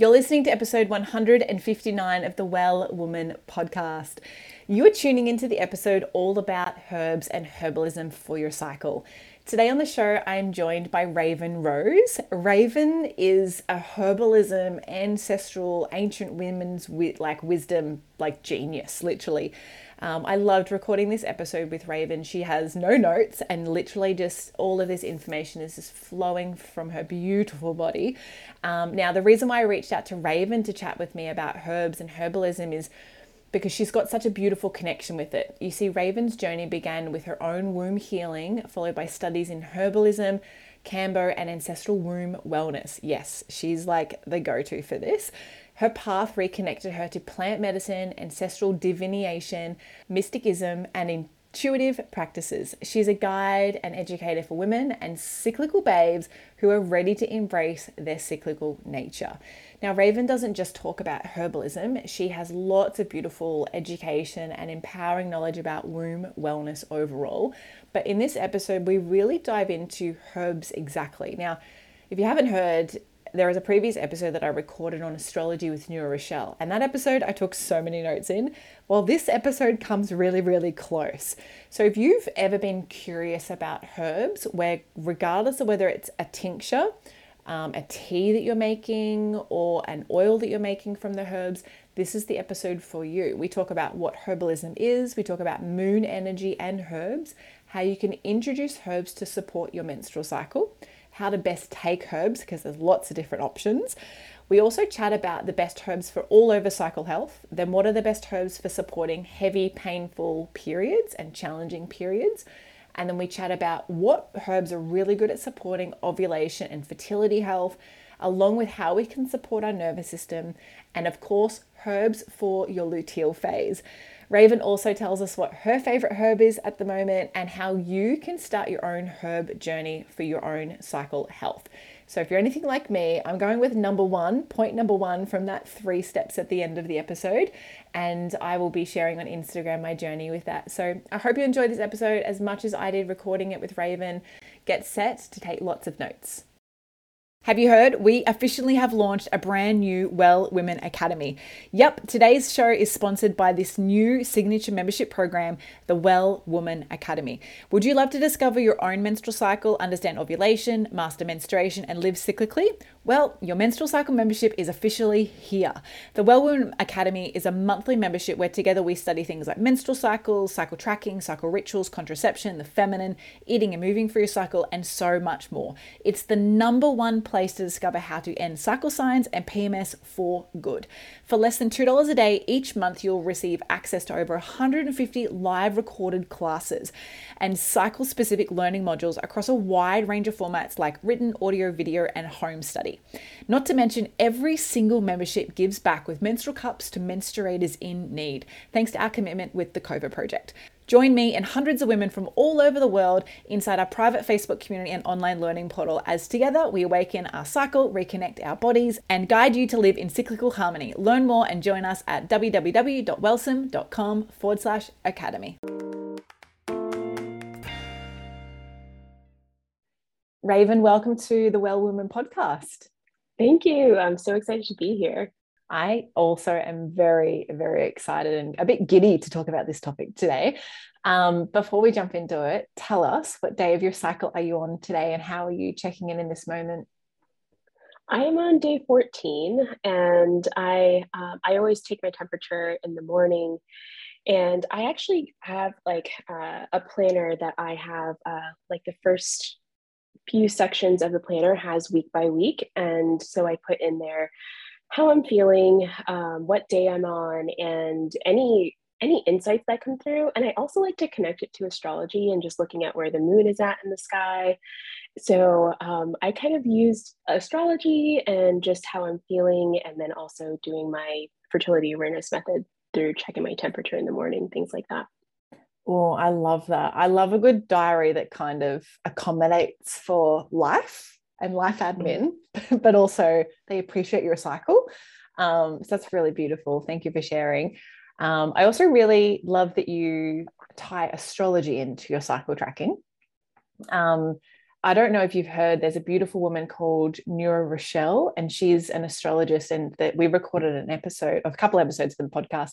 You're listening to episode 159 of the Well Woman podcast. You are tuning into the episode all about herbs and herbalism for your cycle. Today on the show, I'm joined by Raven Rose. Raven is a herbalism, ancestral, ancient women's like wisdom, like genius, literally. Um, I loved recording this episode with Raven. She has no notes and literally just all of this information is just flowing from her beautiful body. Um, now, the reason why I reached out to Raven to chat with me about herbs and herbalism is because she's got such a beautiful connection with it. You see, Raven's journey began with her own womb healing, followed by studies in herbalism, Cambo, and ancestral womb wellness. Yes, she's like the go to for this. Her path reconnected her to plant medicine, ancestral divination, mysticism, and intuitive practices. She's a guide and educator for women and cyclical babes who are ready to embrace their cyclical nature. Now, Raven doesn't just talk about herbalism, she has lots of beautiful education and empowering knowledge about womb wellness overall. But in this episode, we really dive into herbs exactly. Now, if you haven't heard, there is a previous episode that I recorded on astrology with Nura Rochelle, and that episode I took so many notes in. Well, this episode comes really, really close. So, if you've ever been curious about herbs, where regardless of whether it's a tincture, um, a tea that you're making, or an oil that you're making from the herbs, this is the episode for you. We talk about what herbalism is, we talk about moon energy and herbs, how you can introduce herbs to support your menstrual cycle how to best take herbs, because there's lots of different options. We also chat about the best herbs for all over cycle health. Then, what are the best herbs for supporting heavy, painful periods and challenging periods? And then we chat about what herbs are really good at supporting ovulation and fertility health, along with how we can support our nervous system, and of course, herbs for your luteal phase. Raven also tells us what her favorite herb is at the moment and how you can start your own herb journey for your own cycle health. So, if you're anything like me, I'm going with number one, point number one from that three steps at the end of the episode. And I will be sharing on Instagram my journey with that. So, I hope you enjoyed this episode as much as I did recording it with Raven. Get set to take lots of notes. Have you heard? We officially have launched a brand new Well Woman Academy. Yep, today's show is sponsored by this new signature membership program, the Well Woman Academy. Would you love to discover your own menstrual cycle, understand ovulation, master menstruation, and live cyclically? Well, your menstrual cycle membership is officially here. The Well Woman Academy is a monthly membership where together we study things like menstrual cycles, cycle tracking, cycle rituals, contraception, the feminine, eating and moving for your cycle, and so much more. It's the number one place to discover how to end cycle signs and PMS for good. For less than $2 a day each month, you'll receive access to over 150 live recorded classes and cycle specific learning modules across a wide range of formats like written, audio, video, and home study. Not to mention, every single membership gives back with menstrual cups to menstruators in need, thanks to our commitment with the COVA Project. Join me and hundreds of women from all over the world inside our private Facebook community and online learning portal as together we awaken our cycle, reconnect our bodies, and guide you to live in cyclical harmony. Learn more and join us at www.wellsome.com forward slash academy. Raven, welcome to the Well Woman podcast. Thank you. I'm so excited to be here. I also am very, very excited and a bit giddy to talk about this topic today. Um, before we jump into it, tell us what day of your cycle are you on today and how are you checking in in this moment? I am on day 14 and I, um, I always take my temperature in the morning. And I actually have like uh, a planner that I have uh, like the first few sections of the planner has week by week. And so I put in there how I'm feeling, um, what day I'm on, and any any insights that come through. And I also like to connect it to astrology and just looking at where the moon is at in the sky. So um, I kind of used astrology and just how I'm feeling, and then also doing my fertility awareness method through checking my temperature in the morning, things like that. Oh, I love that. I love a good diary that kind of accommodates for life and life admin, but also they appreciate your cycle. Um, so that's really beautiful. Thank you for sharing. Um, I also really love that you tie astrology into your cycle tracking. Um, I don't know if you've heard, there's a beautiful woman called Nura Rochelle, and she's an astrologist. And that we recorded an episode, a couple episodes for the podcast,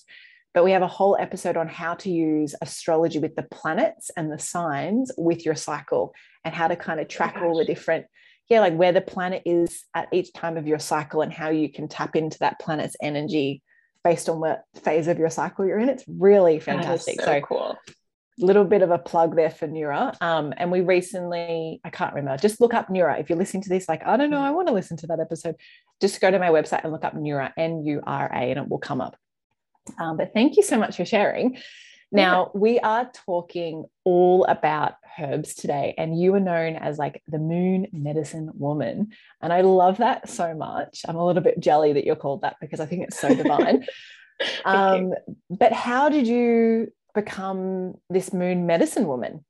but we have a whole episode on how to use astrology with the planets and the signs with your cycle and how to kind of oh track oh all the different yeah, like where the planet is at each time of your cycle and how you can tap into that planet's energy based on what phase of your cycle you're in. It's really fantastic. so, so cool. Little bit of a plug there for Nura. Um, and we recently, I can't remember, just look up Nura. If you're listening to this, like, I don't know, I want to listen to that episode, just go to my website and look up Nura, N U R A, and it will come up. Um, but thank you so much for sharing. Now, we are talking all about herbs today, and you are known as like the moon medicine woman. And I love that so much. I'm a little bit jelly that you're called that because I think it's so divine. um, but how did you become this moon medicine woman?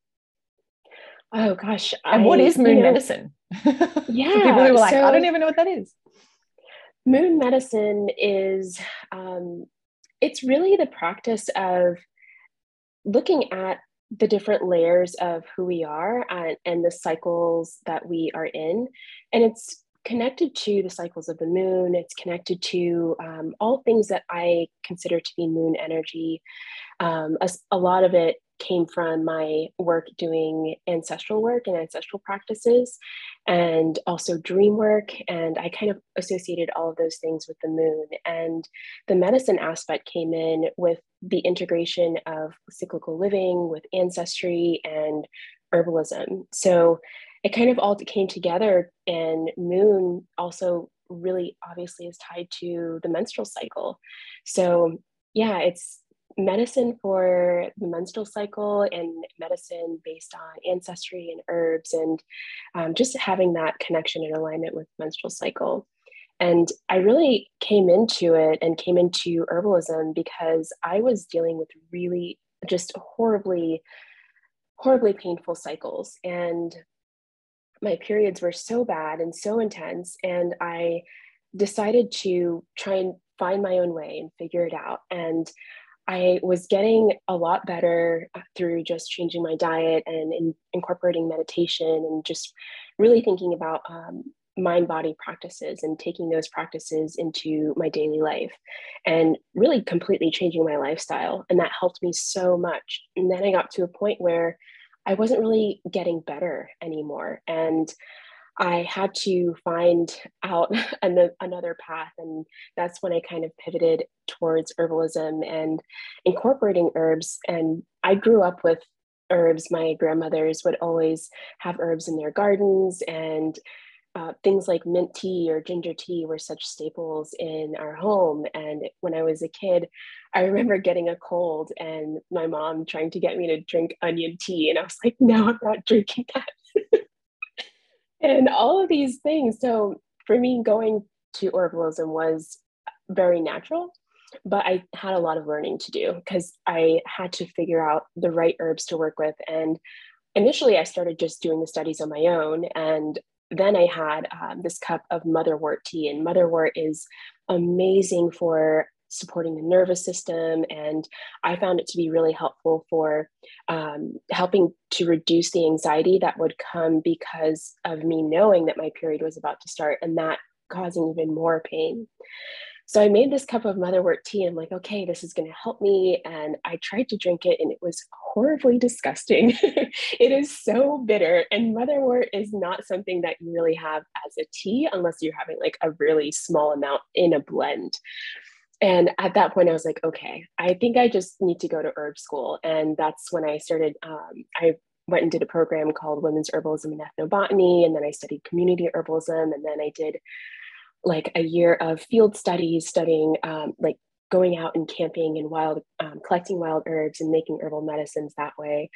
Oh gosh. And I, what is moon you know, medicine? Yeah. people who are like, so I don't even know what that is. Moon medicine is um, it's really the practice of looking at the different layers of who we are and, and the cycles that we are in. And it's connected to the cycles of the moon, it's connected to um, all things that I consider to be moon energy. Um, a, a lot of it came from my work doing ancestral work and ancestral practices and also dream work. And i kind of associated all of those things with the moon. And the medicine aspect came in with the integration of cyclical living with ancestry and herbalism. So it kind of all came together and moon also really obviously is tied to the menstrual cycle. So yeah it's medicine for the menstrual cycle and medicine based on ancestry and herbs and um, just having that connection and alignment with menstrual cycle. And i really came into it and came into herbalism because i was dealing with really just horribly horribly painful cycles. And my periods were so bad and so intense and i decided to try and find my own way and figure it out. And I was getting a lot better uh, through just changing my diet and in, incorporating meditation and just really thinking about um, mind body practices and taking those practices into my daily life and really completely changing my lifestyle. And that helped me so much. And then I got to a point where I wasn't really getting better anymore. And I had to find out another path. And that's when I kind of pivoted towards herbalism and incorporating herbs. And I grew up with herbs. My grandmothers would always have herbs in their gardens, and uh, things like mint tea or ginger tea were such staples in our home. And when I was a kid, I remember getting a cold and my mom trying to get me to drink onion tea. And I was like, no, I'm not drinking that. And all of these things. So for me, going to herbalism was very natural, but I had a lot of learning to do because I had to figure out the right herbs to work with. And initially, I started just doing the studies on my own. And then I had um, this cup of motherwort tea, and motherwort is amazing for supporting the nervous system. And I found it to be really helpful for um, helping to reduce the anxiety that would come because of me knowing that my period was about to start and that causing even more pain. So I made this cup of motherwort tea. I'm like, okay, this is going to help me. And I tried to drink it and it was horribly disgusting. it is so bitter. And motherwort is not something that you really have as a tea unless you're having like a really small amount in a blend and at that point i was like okay i think i just need to go to herb school. And that's when i started um, i went and did a program called women's herbalism and ethnobotany. And then i studied community herbalism. And then i did like a year of field studies studying um, like going out and camping and wild um, collecting wild herbs and making herbal medicines that way.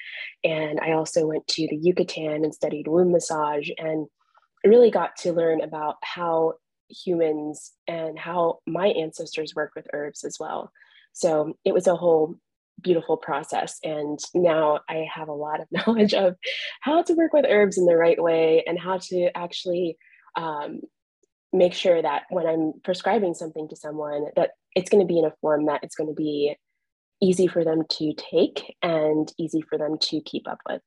And i also went to the yucatan and studied womb massage. And really got to learn about how humans and how my ancestors worked with herbs as well. So it was a whole beautiful process. And now I have a lot of knowledge of how to work with herbs in the right way and how to actually um, make sure that when I'm prescribing something to someone, that it's going to be in a form that it's going to be easy for them to take and easy for them to keep up with.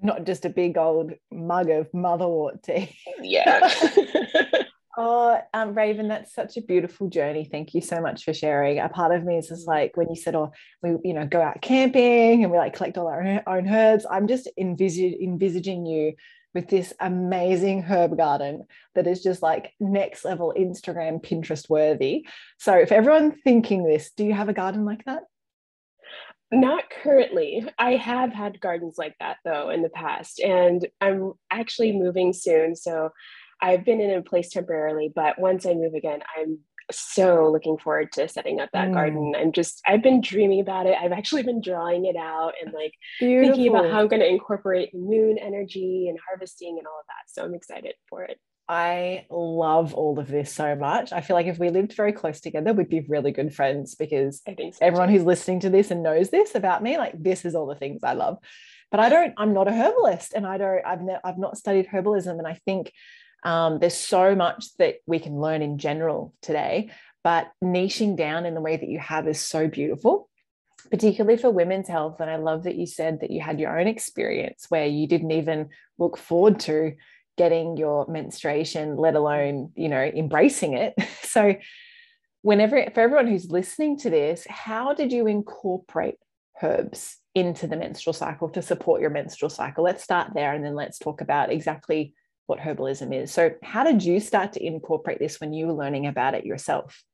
Not just a big old mug of motherwort tea. Yeah. Oh, um, Raven, that's such a beautiful journey. Thank you so much for sharing. A part of me is just like when you said, "Oh, we, you know, go out camping and we like collect all our own herbs." I'm just envisaging you with this amazing herb garden that is just like next level Instagram, Pinterest worthy. So, if everyone thinking this, do you have a garden like that? Not currently. I have had gardens like that though in the past, and I'm actually moving soon. So I've been in a place temporarily, but once I move again, I'm so looking forward to setting up that mm. garden. I'm just, I've been dreaming about it. I've actually been drawing it out and like Beautiful. thinking about how I'm going to incorporate moon energy and harvesting and all of that. So I'm excited for it. I love all of this so much. I feel like if we lived very close together, we'd be really good friends because so everyone too. who's listening to this and knows this about me, like this is all the things I love. But I don't, I'm not a herbalist and I don't, I've, ne- I've not studied herbalism. And I think um, there's so much that we can learn in general today, but niching down in the way that you have is so beautiful, particularly for women's health. And I love that you said that you had your own experience where you didn't even look forward to getting your menstruation, let alone, you know, embracing it. So, whenever, for everyone who's listening to this, how did you incorporate herbs into the menstrual cycle to support your menstrual cycle? Let's start there and then let's talk about exactly what herbalism is. So, how did you start to incorporate this when you were learning about it yourself?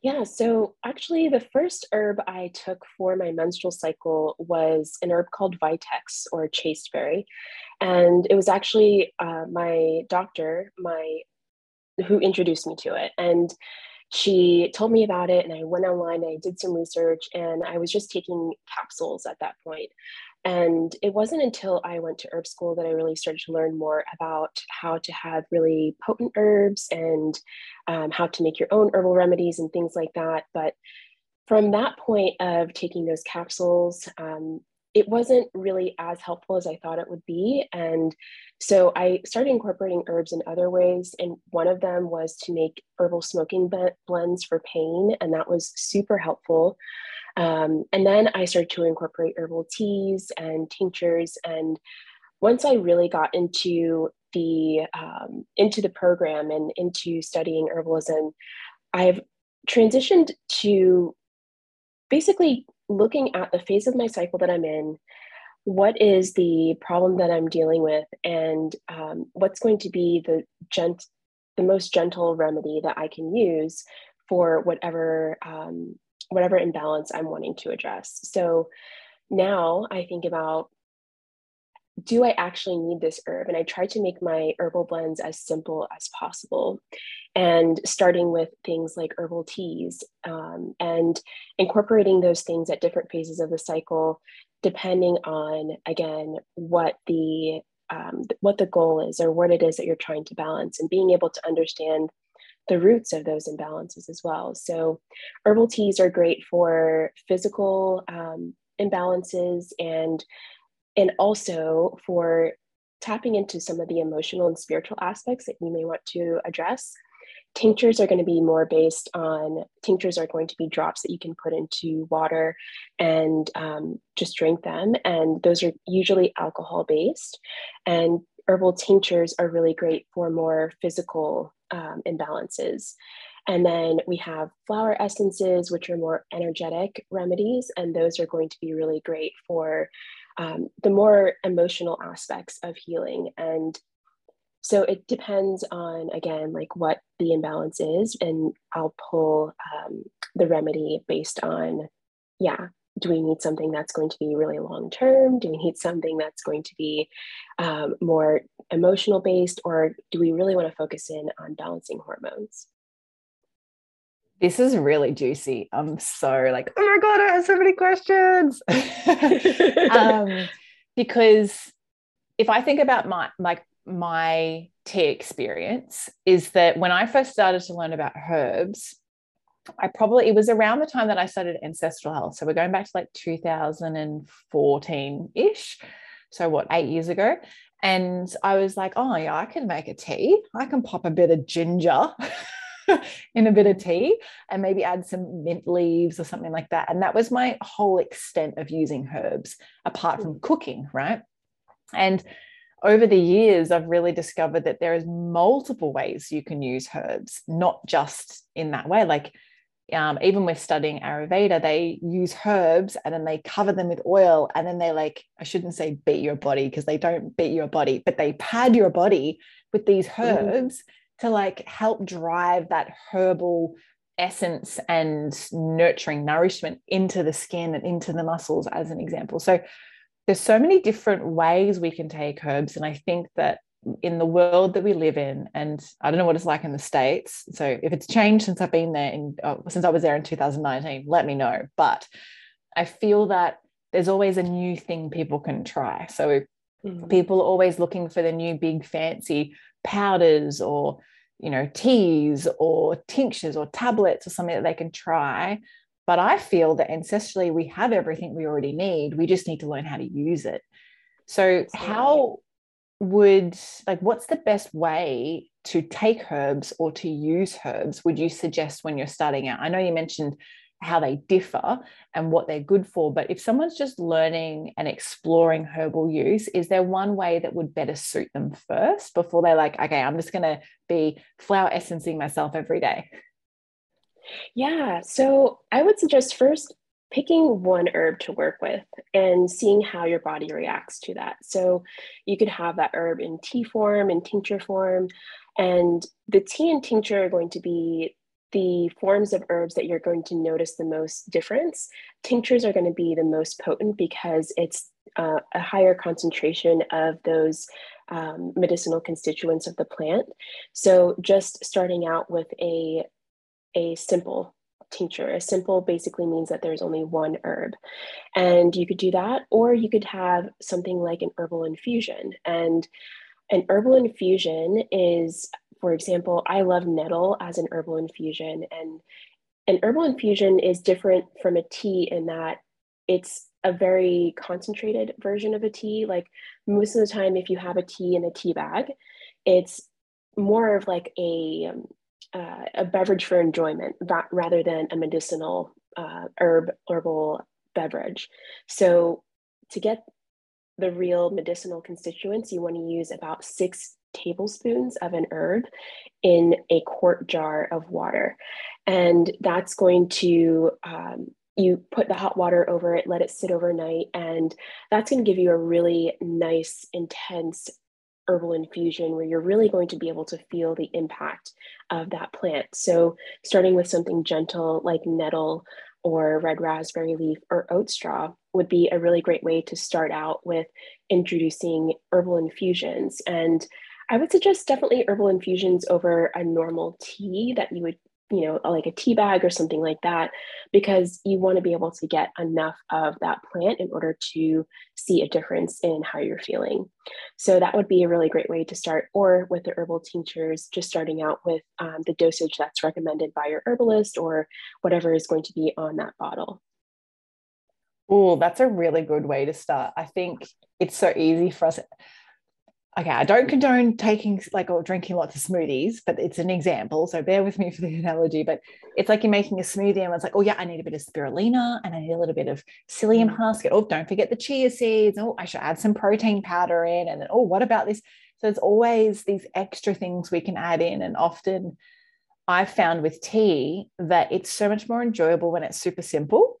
Yeah, so actually, the first herb I took for my menstrual cycle was an herb called Vitex or chasteberry, and it was actually uh, my doctor, my who introduced me to it, and she told me about it, and I went online, I did some research, and I was just taking capsules at that point. And it wasn't until I went to herb school that I really started to learn more about how to have really potent herbs and um, how to make your own herbal remedies and things like that. But from that point of taking those capsules, um, it wasn't really as helpful as I thought it would be. And so I started incorporating herbs in other ways. And one of them was to make herbal smoking blends for pain. And that was super helpful. Um, and then I started to incorporate herbal teas and tinctures. And once I really got into the um, into the program and into studying herbalism, I've transitioned to basically looking at the phase of my cycle that I'm in, what is the problem that I'm dealing with, and um, what's going to be the gent the most gentle remedy that I can use for whatever um, whatever imbalance I'm wanting to address. So now I think about do I actually need this herb? And I try to make my herbal blends as simple as possible. And starting with things like herbal teas um, and incorporating those things at different phases of the cycle, depending on, again, what the um, what the goal is or what it is that you're trying to balance and being able to understand the roots of those imbalances as well. So, herbal teas are great for physical um, imbalances and and also for tapping into some of the emotional and spiritual aspects that you may want to address. Tinctures are going to be more based on tinctures are going to be drops that you can put into water and um, just drink them. And those are usually alcohol based. And herbal tinctures are really great for more physical um, imbalances. And then we have flower essences, which are more energetic remedies, and those are going to be really great for um, the more emotional aspects of healing. And so it depends on, again, like what the imbalance is, and I'll pull um, the remedy based on, yeah, do we need something that's going to be really long term? Do we need something that's going to be um, more emotional based? Or do we really want to focus in on balancing hormones? This is really juicy. I'm so like, oh my God, I have so many questions. um, because if I think about my, my my tea experience is that when I first started to learn about herbs, I probably it was around the time that I started ancestral health. So we're going back to like 2014 ish. So what, eight years ago? And I was like, oh yeah, I can make a tea. I can pop a bit of ginger in a bit of tea and maybe add some mint leaves or something like that. And that was my whole extent of using herbs, apart from cooking, right? And over the years, I've really discovered that there is multiple ways you can use herbs, not just in that way. Like um, even with studying Ayurveda, they use herbs and then they cover them with oil. And then they like, I shouldn't say beat your body because they don't beat your body, but they pad your body with these herbs mm. To like help drive that herbal essence and nurturing nourishment into the skin and into the muscles, as an example. So there's so many different ways we can take herbs. And I think that in the world that we live in and i don't know what it's like in the states so if it's changed since i've been there in uh, since i was there in 2019 let me know but i feel that there's always a new thing people can try so mm-hmm. people are always looking for the new big fancy powders or you know teas or tinctures or tablets or something that they can try. But i feel that ancestrally we have everything we already need. We just need to learn how to use it. So how would like what's the best way to take herbs or to use herbs would you suggest when you're starting out? I know you mentioned how they differ and what they're good for but if someone's just learning and exploring herbal use is there one way that would better suit them first before they're like okay i'm just going to be flower essencing myself every day yeah so i would suggest first picking one herb to work with and seeing how your body reacts to that. So you could have that herb in tea form, in tincture form, and the tea and tincture are going to be the forms of herbs that you're going to notice the most difference. Tinctures are going to be the most potent because it's uh, a higher concentration of those um, medicinal constituents of the plant. So just starting out with a a simple tincture. A simple basically means that there's only one herb. And you could do that, or you could have something like an herbal infusion. And an herbal infusion is, for example, I love nettle as an herbal infusion. And an herbal infusion is different from a tea in that it's a very concentrated version of a tea. Like most of the time, if you have a tea in a tea bag, it's more of like a um, uh, a beverage for enjoyment rather than a medicinal uh, herb herbal beverage. So to get the real medicinal constituents, you want to use about six tablespoons of an herb in a quart jar of water. And that's going to, um, you put the hot water over it, let it sit overnight, and that's going to give you a really nice, intense herbal infusion where you're really going to be able to feel the impact of that plant. So, starting with something gentle like nettle or red raspberry leaf or oat straw would be a really great way to start out with introducing herbal infusions. And I would suggest definitely herbal infusions over a normal tea that you would you know, like a tea bag or something like that, because you want to be able to get enough of that plant in order to see a difference in how you're feeling. So that would be a really great way to start, or with the herbal tinctures, just starting out with um, the dosage that's recommended by your herbalist or whatever is going to be on that bottle. Oh, that's a really good way to start. I think it's so easy for us okay, I don't condone taking like or drinking lots of smoothies, but it's an example. So bear with me for the analogy. But it's like you're making a smoothie and it's like, oh yeah, I need a bit of spirulina and I need a little bit of psyllium mm. husk. Oh, don't forget the chia seeds. Oh, I should add some protein powder in. And then, oh, what about this? So it's always these extra things we can add in. And often I've found with tea that it's so much more enjoyable when it's super simple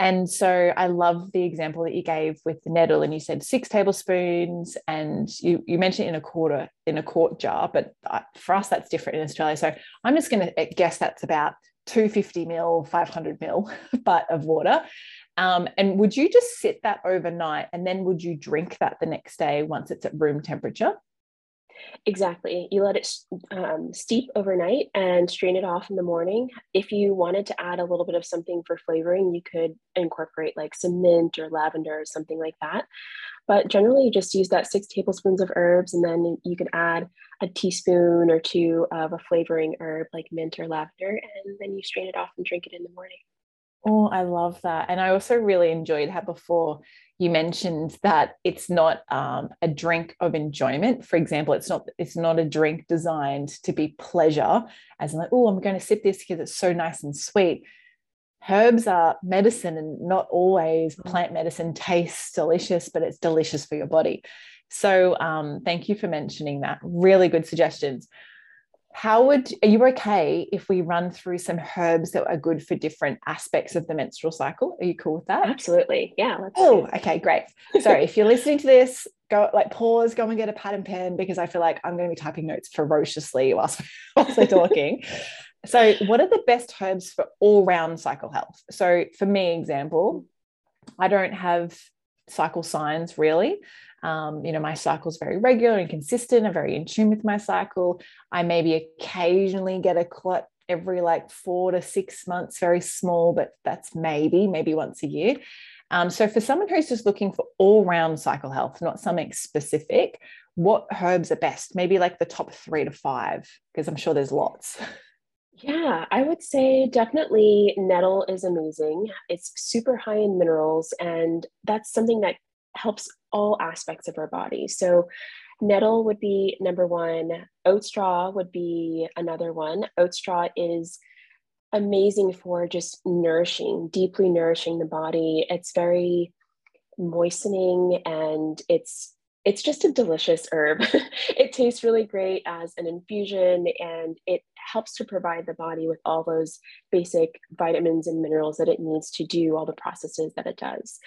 and so I love the example that you gave with the nettle, and you said six tablespoons, and you you mentioned in a quarter in a quart jar, but for us that's different in Australia. So I'm just going to guess that's about 250 mil, 500 mil, but of water. Um, and would you just sit that overnight, and then would you drink that the next day once it's at room temperature? Exactly. You let it um, steep overnight and strain it off in the morning. If you wanted to add a little bit of something for flavoring, you could incorporate like some mint or lavender or something like that. But generally, you just use that six tablespoons of herbs, and then you could add a teaspoon or two of a flavoring herb like mint or lavender, and then you strain it off and drink it in the morning. Oh, I love that. And I also really enjoyed how before you mentioned that it's not um, a drink of enjoyment. For example, it's not it's not a drink designed to be pleasure, as in like, oh, I'm going to sip this because it's so nice and sweet. Herbs are medicine, and not always mm. plant medicine tastes delicious, but it's delicious for your body. So, um, thank you for mentioning that. Really good suggestions how would are you okay if we run through some herbs that are good for different aspects of the menstrual cycle? Are you cool with that? Absolutely. Yeah oh okay great. Sorry if you're listening to this go like pause go and get a pad and pen because i feel like i'm going to be typing notes ferociously whilst, whilst we're talking. So what are the best herbs for all round cycle health? So for me example i don't have cycle signs really um, you know, my cycle is very regular and consistent. I'm very in tune with my cycle. I maybe occasionally get a clot every like four to six months, very small, but that's maybe, maybe once a year. Um, so for someone who's just looking for all round cycle health, not something specific, what herbs are best? Maybe like the top three to five, because I'm sure there's lots. Yeah, I would say definitely nettle is amazing. It's super high in minerals, and that's something that helps all aspects of our body. So, nettle would be number one, oat straw would be another one. Oat straw is amazing for just nourishing, deeply nourishing the body. It's very moistening and it's it's just a delicious herb. it tastes really great as an infusion and it helps to provide the body with all those basic vitamins and minerals that it needs to do all the processes that it does.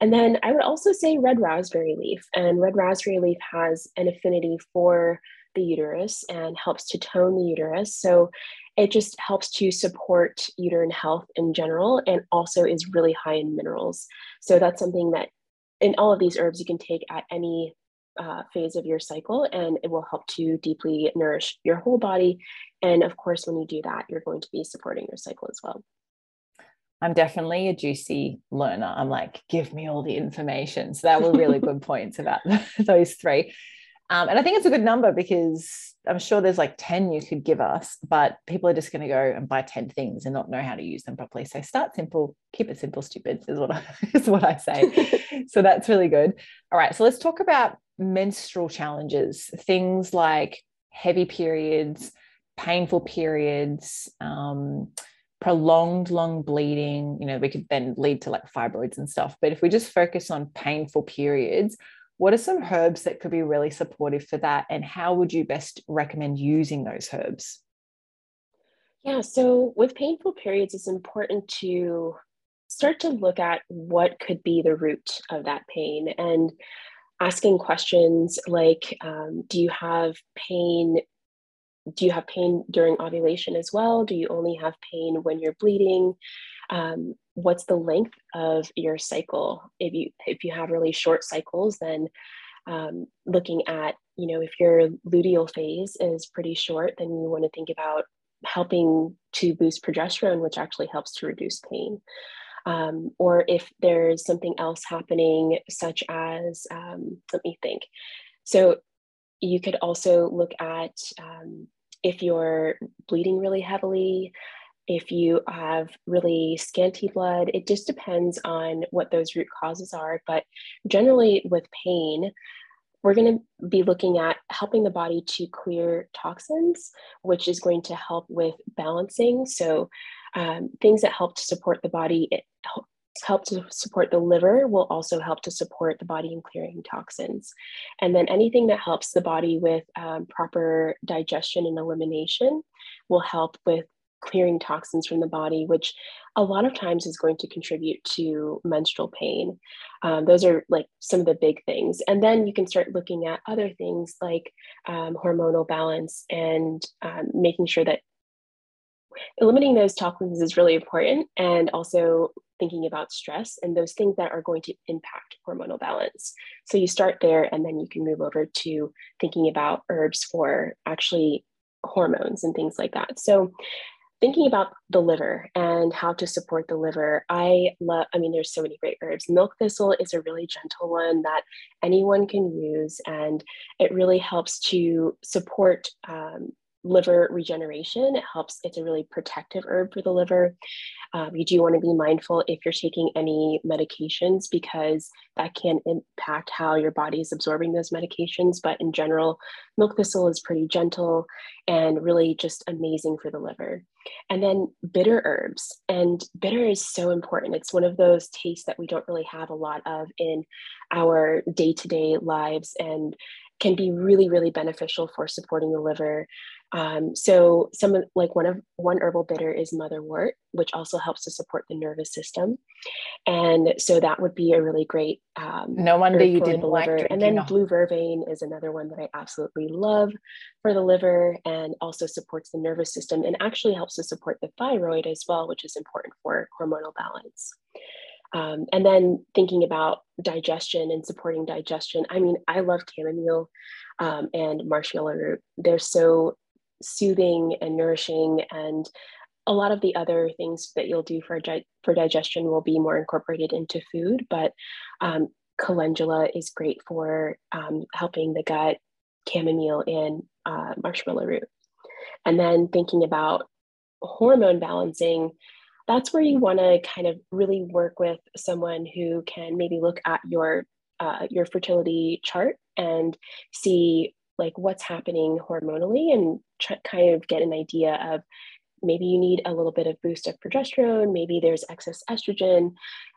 And then I would also say red raspberry leaf. And red raspberry leaf has an affinity for the uterus and helps to tone the uterus. So it just helps to support uterine health in general and also is really high in minerals. So that's something that in all of these herbs you can take at any uh, phase of your cycle and it will help to deeply nourish your whole body. And of course, when you do that, you're going to be supporting your cycle as well. I'm definitely a juicy learner. I'm like, give me all the information. So that were really good points about those three. Um, and I think it's a good number because I'm sure there's like 10 you could give us, but people are just going to go and buy 10 things and not know how to use them properly. So start simple, keep it simple, stupid is what I, is what I say. so that's really good. All right. So let's talk about menstrual challenges, things like heavy periods, painful periods, um, prolonged long bleeding, you know, we could then lead to like fibroids and stuff. But if we just focus on painful periods, what are some herbs that could be really supportive for that? And how would you best recommend using those herbs? Yeah, so with painful periods, it's important to start to look at what could be the root of that pain and asking questions like um, Do you have pain do you have pain during ovulation as well? Do you only have pain when you're bleeding? Um, what's the length of your cycle? If you if you have really short cycles, then um, looking at you know if your luteal phase is pretty short, then you want to think about helping to boost progesterone, which actually helps to reduce pain. Um, or if there's something else happening, such as um, let me think. So you could also look at um, if you're bleeding really heavily, if you have really scanty blood, it just depends on what those root causes are. But generally, with pain, we're going to be looking at helping the body to clear toxins, which is going to help with balancing. So, um, things that help to support the body, help to support the liver will also help to support the body in clearing toxins. And then anything that helps the body with um, proper digestion and elimination will help with clearing toxins from the body, which a lot of times is going to contribute to menstrual pain. Um, those are like some of the big things. And then you can start looking at other things like um, hormonal balance and um, making sure that eliminating those toxins is really important and also thinking about stress and those things that are going to impact hormonal balance. So you start there and then you can move over to thinking about herbs for actually hormones and things like that. So thinking about the liver and how to support the liver i love i mean there's so many great herbs. Milk thistle is a really gentle one that anyone can use and it really helps to support um, liver regeneration. It helps, it's a really protective herb for the liver. Um, you do want to be mindful if you're taking any medications because that can impact how your body is absorbing those medications. But in general, milk thistle is pretty gentle and really just amazing for the liver. And then bitter herbs. And bitter is so important. It's one of those tastes that we don't really have a lot of in our day to day lives and can be really, really beneficial for supporting the liver. Um, so some of like one of one herbal bitter is motherwort, which also helps to support the nervous system, and so that would be a really great. Um, no wonder you didn't the liver. and then blue vervain is another one that I absolutely love for the liver and also supports the nervous system and actually helps to support the thyroid as well, which is important for hormonal balance. Um, and then thinking about digestion and supporting digestion. I mean, I love chamomile um, and marshmallow root. They're so soothing and nourishing and a lot of the other things that you'll do for, for digestion will be more incorporated into food, but um, calendula is great for um, helping the gut, chamomile, and uh, marshmallow root. And then thinking about hormone balancing, that's where you want to kind of really work with someone who can maybe look at your uh, your fertility chart and see like what's happening hormonally and kind of get an idea of maybe you need a little bit of boost of progesterone maybe there's excess estrogen.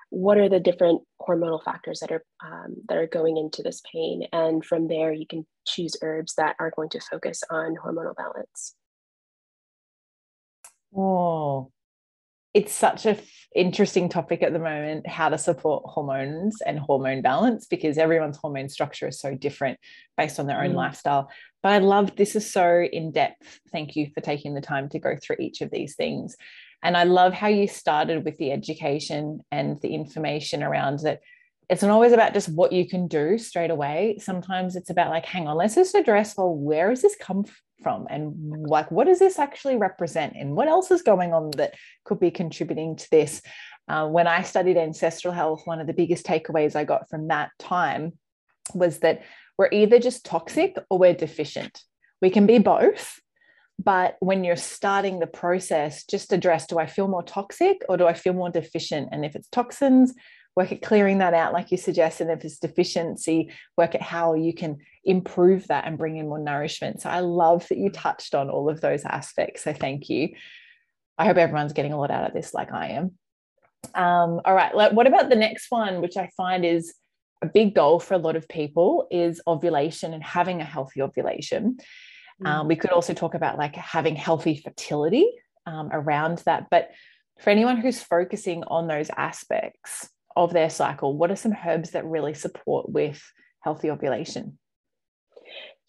What are the different hormonal factors that are um, that are going into this pain? And from there you can choose herbs that are going to focus on hormonal balance. Oh it's such a f- interesting topic at the moment how to support hormones and hormone balance because everyone's hormone structure is so different based on their own mm. lifestyle. But i love this is so in depth. Thank you for taking the time to go through each of these things. And i love how you started with the education and the information around that. It's not always about just what you can do straight away. Sometimes it's about like hang on let's just address well where has this come from? And like what does this actually represent? And what else is going on that could be contributing to this? Uh, when i studied ancestral health one of the biggest takeaways i got from that time was that we're either just toxic or we're deficient. We can be both but when you're starting the process just address do i feel more toxic or do i feel more deficient? And if it's toxins work at clearing that out, like you suggested. If it's deficiency, work at how you can improve that and bring in more nourishment. So I love that you touched on all of those aspects. So thank you. I hope everyone's getting a lot out of this, like I am. Um, all right. What about the next one, which I find is a big goal for a lot of people, is ovulation and having a healthy ovulation. Mm. Um, we could also talk about like having healthy fertility um, around that. But for anyone who's focusing on those aspects, of their cycle, what are some herbs that really support with healthy ovulation?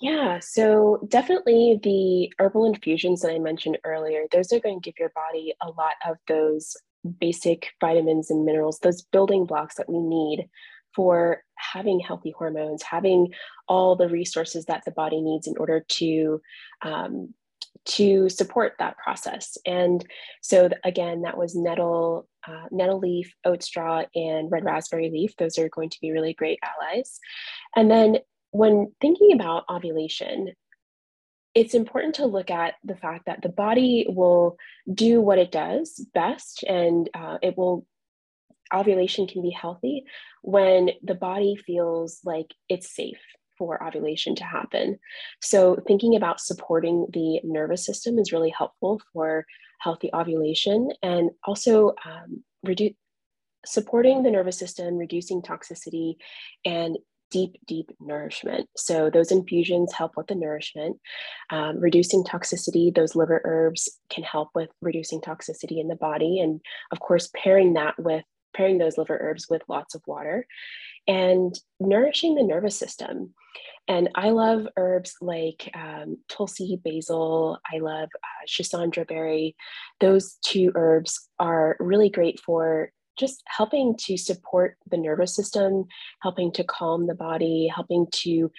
Yeah, so definitely the herbal infusions that I mentioned earlier, those are going to give your body a lot of those basic vitamins and minerals, those building blocks that we need for having healthy hormones, having all the resources that the body needs in order to um, to support that process. And so again, that was nettle, uh, nettle leaf, oat straw, and red raspberry leaf. Those are going to be really great allies. And then when thinking about ovulation, it's important to look at the fact that the body will do what it does best and uh, it will ovulation can be healthy when the body feels like it's safe for ovulation to happen. So, thinking about supporting the nervous system is really helpful for healthy ovulation and also um, reduce supporting the nervous system, reducing toxicity, and deep, deep nourishment. So, those infusions help with the nourishment. Um, reducing toxicity, those liver herbs can help with reducing toxicity in the body. And of course, pairing that with pairing those liver herbs with lots of water and nourishing the nervous system. And I love herbs like um, tulsi, basil. I love uh, schisandra berry. Those two herbs are really great for just helping to support the nervous system, helping to calm the body, helping to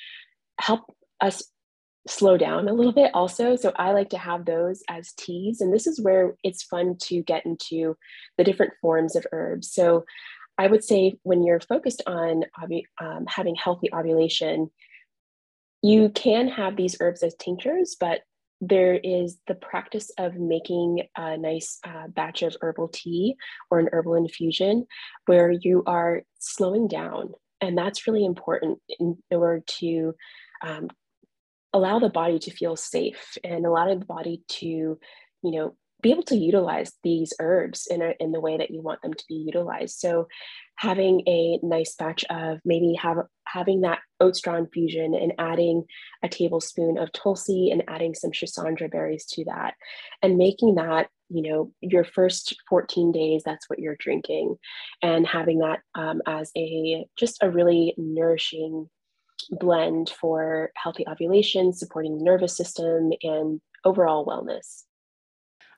help us slow down a little bit also. So I like to have those as teas. And this is where it's fun to get into the different forms of herbs. So I would say when you're focused on um, having healthy ovulation, you can have these herbs as tinctures, but there is the practice of making a nice uh, batch of herbal tea or an herbal infusion where you are slowing down. And that's really important in order to um, allow the body to feel safe and allow the body to, you know, be able to utilize these herbs in, a, in the way that you want them to be utilized. So having a nice batch of maybe have having that oat straw infusion and adding a tablespoon of tulsi and adding some schisandra berries to that and making that you know your first 14 days that's what you're drinking and having that um, as a just a really nourishing blend for healthy ovulation supporting the nervous system and overall wellness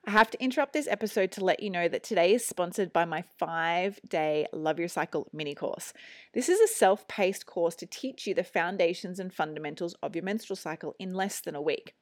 I have to interrupt this episode to let you know that today is sponsored by my five day Love Your Cycle mini course. This is a self paced course to teach you the foundations and fundamentals of your menstrual cycle in less than a week.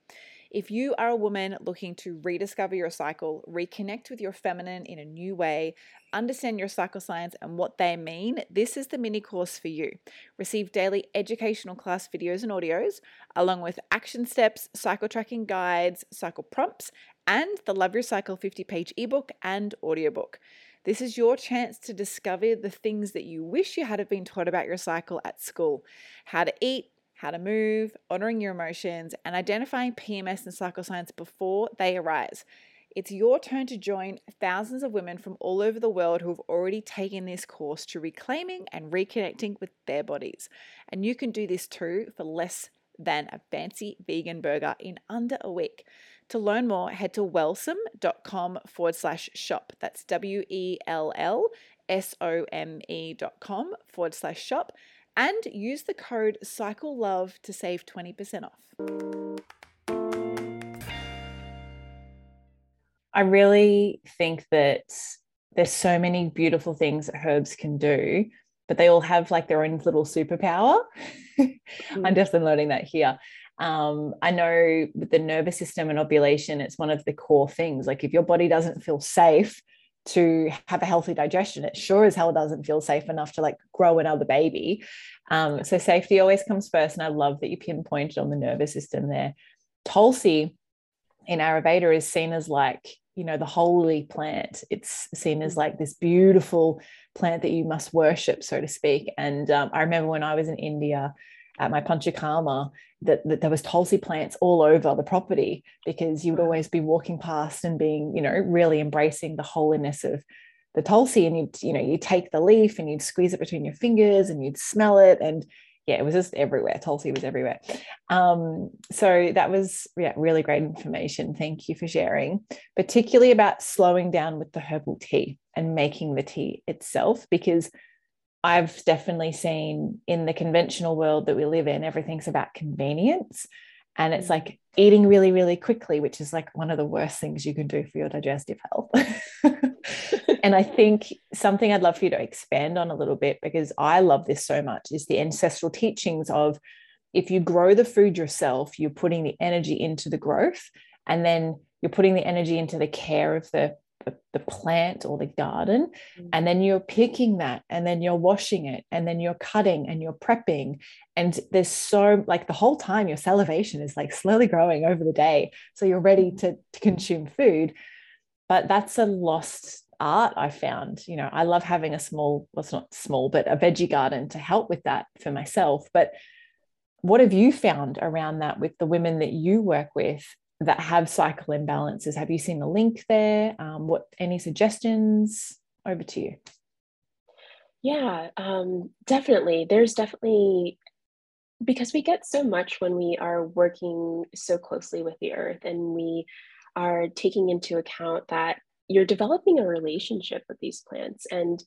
If you are a woman looking to rediscover your cycle, reconnect with your feminine in a new way, understand your cycle signs and what they mean, this is the mini course for you. Receive daily educational class videos and audios, along with action steps, cycle tracking guides, cycle prompts, and the Love Your Cycle 50 page ebook and audiobook. This is your chance to discover the things that you wish you had been taught about your cycle at school how to eat, how to move, honoring your emotions, and identifying PMS and cycle signs before they arise. It's your turn to join thousands of women from all over the world who have already taken this course to reclaiming and reconnecting with their bodies. And you can do this too for less than a fancy vegan burger in under a week. To learn more, head to wellsome.com forward slash shop. That's W E L L S O M E dot com forward slash shop and use the code CycleLove to save 20% off. I really think that there's so many beautiful things that herbs can do, but they all have like their own little superpower. I'm mm. definitely learning that here. Um, I know with the nervous system and ovulation, it's one of the core things. Like if your body doesn't feel safe to have a healthy digestion, it sure as hell doesn't feel safe enough to like grow another baby. Um, so safety always comes first. And I love that you pinpointed on the nervous system there. Tulsi in Ayurveda is seen as like, you know, the holy plant. It's seen as like this beautiful plant that you must worship, so to speak. And um, I remember when I was in India, at my panchakarma that, that there was tulsi plants all over the property because you would always be walking past and being you know really embracing the holiness of the tulsi and you'd you know you take the leaf and you'd squeeze it between your fingers and you'd smell it and yeah it was just everywhere. Tulsi was everywhere. Um, so that was yeah really great information. Thank you for sharing particularly about slowing down with the herbal tea and making the tea itself because I've definitely seen in the conventional world that we live in, everything's about convenience. And it's mm. like eating really, really quickly, which is like one of the worst things you can do for your digestive health. and I think something I'd love for you to expand on a little bit, because I love this so much, is the ancestral teachings of if you grow the food yourself, you're putting the energy into the growth, and then you're putting the energy into the care of the the, the plant or the garden mm. and then you're picking that and then you're washing it and then you're cutting and you're prepping and there's so like the whole time your salivation is like slowly growing over the day so you're ready to, to consume food. But that's a lost art i found. You know i love having a small well it's not small but a veggie garden to help with that for myself. But what have you found around that with the women that you work with that have cycle imbalances. Have you seen a link there? Um, what any suggestions? Over to you. Yeah, um, definitely. There's definitely because we get so much when we are working so closely with the earth and we are taking into account that you're developing a relationship with these plants and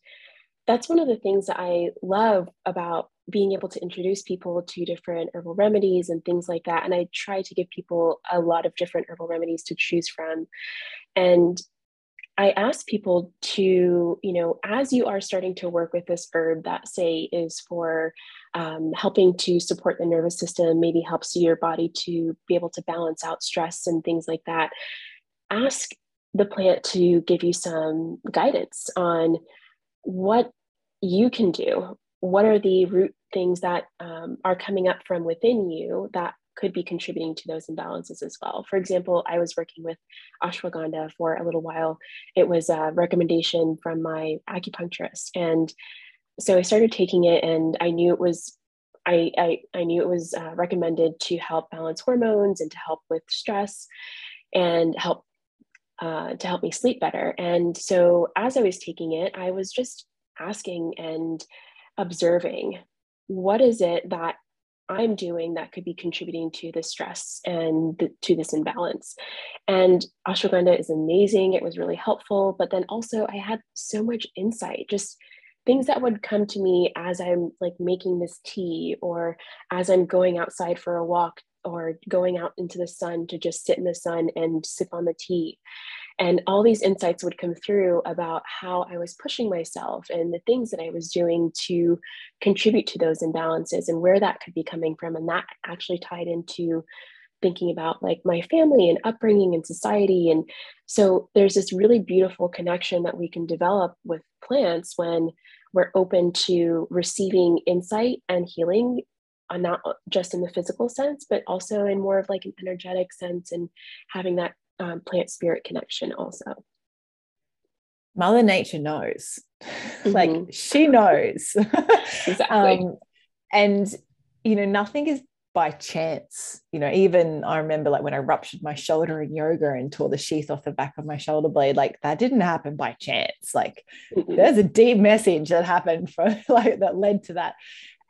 that's one of the things that I love about being able to introduce people to different herbal remedies and things like that. And I try to give people a lot of different herbal remedies to choose from. And I ask people to, you know, as you are starting to work with this herb that, say, is for um, helping to support the nervous system, maybe helps your body to be able to balance out stress and things like that, ask the plant to give you some guidance on what you can do. What are the root things that um, are coming up from within you that could be contributing to those imbalances as well. For example, I was working with ashwagandha for a little while. It was a recommendation from my acupuncturist. And so I started taking it and I knew it was I, I, I knew it was uh, recommended to help balance hormones and to help with stress and help uh, to help me sleep better. And so as I was taking it, I was just asking and observing what is it that I'm doing that could be contributing to the stress and the, to this imbalance. And ashwagandha is amazing. It was really helpful. But then also, I had so much insight, just things that would come to me as I'm like making this tea or as I'm going outside for a walk or going out into the sun to just sit in the sun and sip on the tea. And all these insights would come through about how I was pushing myself and the things that I was doing to contribute to those imbalances and where that could be coming from. And that actually tied into thinking about like my family and upbringing and society. And so there's this really beautiful connection that we can develop with plants when we're open to receiving insight and healing uh, not just in the physical sense, but also in more of like an energetic sense and having that um, plant spirit connection also. Mother Nature knows, mm-hmm. like she knows. exactly. Um, and, you know, nothing is by chance. You know, even I remember like when I ruptured my shoulder in yoga and tore the sheath off the back of my shoulder blade, like that didn't happen by chance. Like mm-hmm. there's a deep message that happened for like that led to that.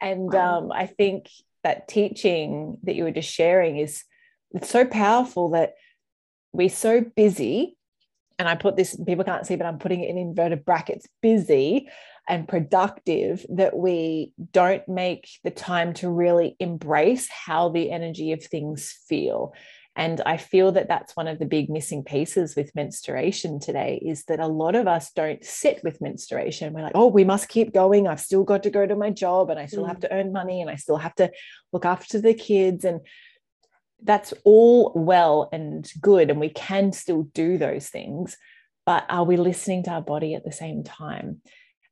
And wow. um, I think that teaching that you were just sharing is it's so powerful that we're so busy and I put this, people can't see, but I'm putting it in inverted brackets, busy and productive that we don't make the time to really embrace how the energy of things feel. And I feel that that's one of the big missing pieces with menstruation today is that a lot of us don't sit with menstruation. We're like, oh, we must keep going. I've still got to go to my job and I still mm. have to earn money and I still have to look after the kids. And that's all well and good and we can still do those things but are we listening to our body at the same time?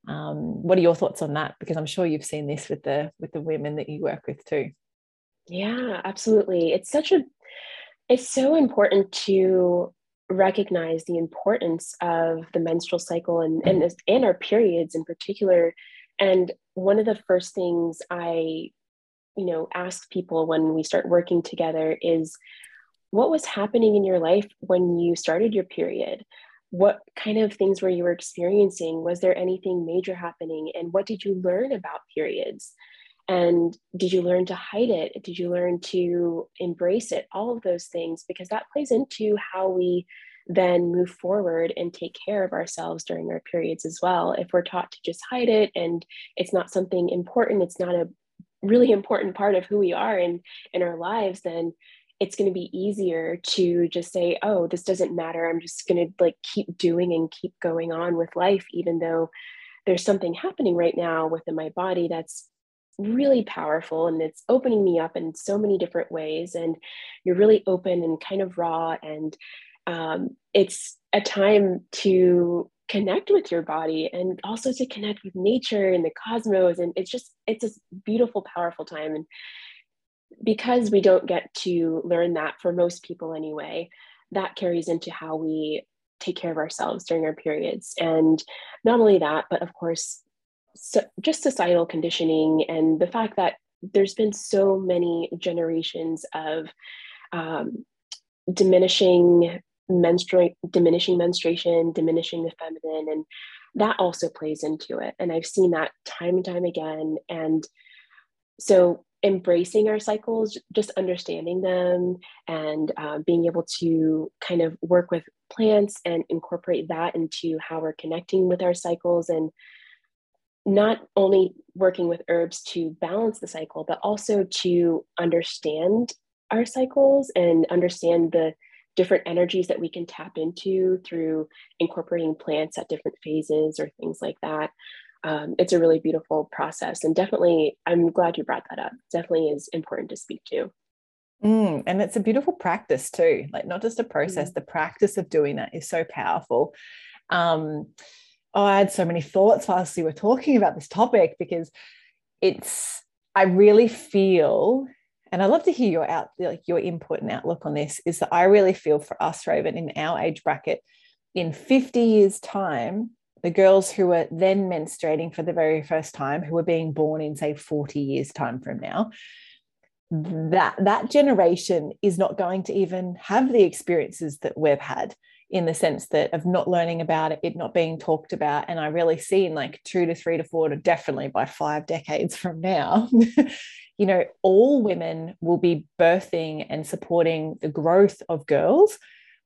Um, what are your thoughts on that? Because i'm sure you've seen this with the with the women that you work with too. Yeah absolutely. It's such a it's so important to recognize the importance of the menstrual cycle and and, and our periods in particular. And one of the first things i you know ask people when we start working together is what was happening in your life when you started your period? What kind of things were you experiencing? Was there anything major happening? And what did you learn about periods? And did you learn to hide it? Did you learn to embrace it? All of those things because that plays into how we then move forward and take care of ourselves during our periods as well. If we're taught to just hide it and it's not something important it's not a really important part of who we are in in our lives then it's going to be easier to just say oh this doesn't matter. I'm just going to like keep doing and keep going on with life even though there's something happening right now within my body that's really powerful and it's opening me up in so many different ways. And you're really open and kind of raw and um, it's a time to connect with your body and also to connect with nature and the cosmos and it's just it's a beautiful powerful time and because we don't get to learn that for most people anyway that carries into how we take care of ourselves during our periods. And not only that but of course so just societal conditioning and the fact that there's been so many generations of um, diminishing menstruate diminishing menstruation diminishing the feminine and that also plays into it. And i've seen that time and time again. And so embracing our cycles just understanding them and uh, being able to kind of work with plants and incorporate that into how we're connecting with our cycles and not only working with herbs to balance the cycle but also to understand our cycles and understand the different energies that we can tap into through incorporating plants at different phases or things like that. Um, it's a really beautiful process. And definitely, I'm glad you brought that up. Definitely is important to speak to. Mm, and it's a beautiful practice too, like not just a process, mm. the practice of doing that is so powerful. Um, oh, I had so many thoughts whilst you were talking about this topic because it's, I really feel and I'd love to hear your out like your input and outlook on this is that I really feel for us, Raven, in our age bracket, in 50 years' time, the girls who are then menstruating for the very first time, who are being born in, say, 40 years' time from now, that that generation is not going to even have the experiences that we've had in the sense that of not learning about it, it not being talked about. And I really see in like two to three to four to definitely by five decades from now, you know, all women will be birthing and supporting the growth of girls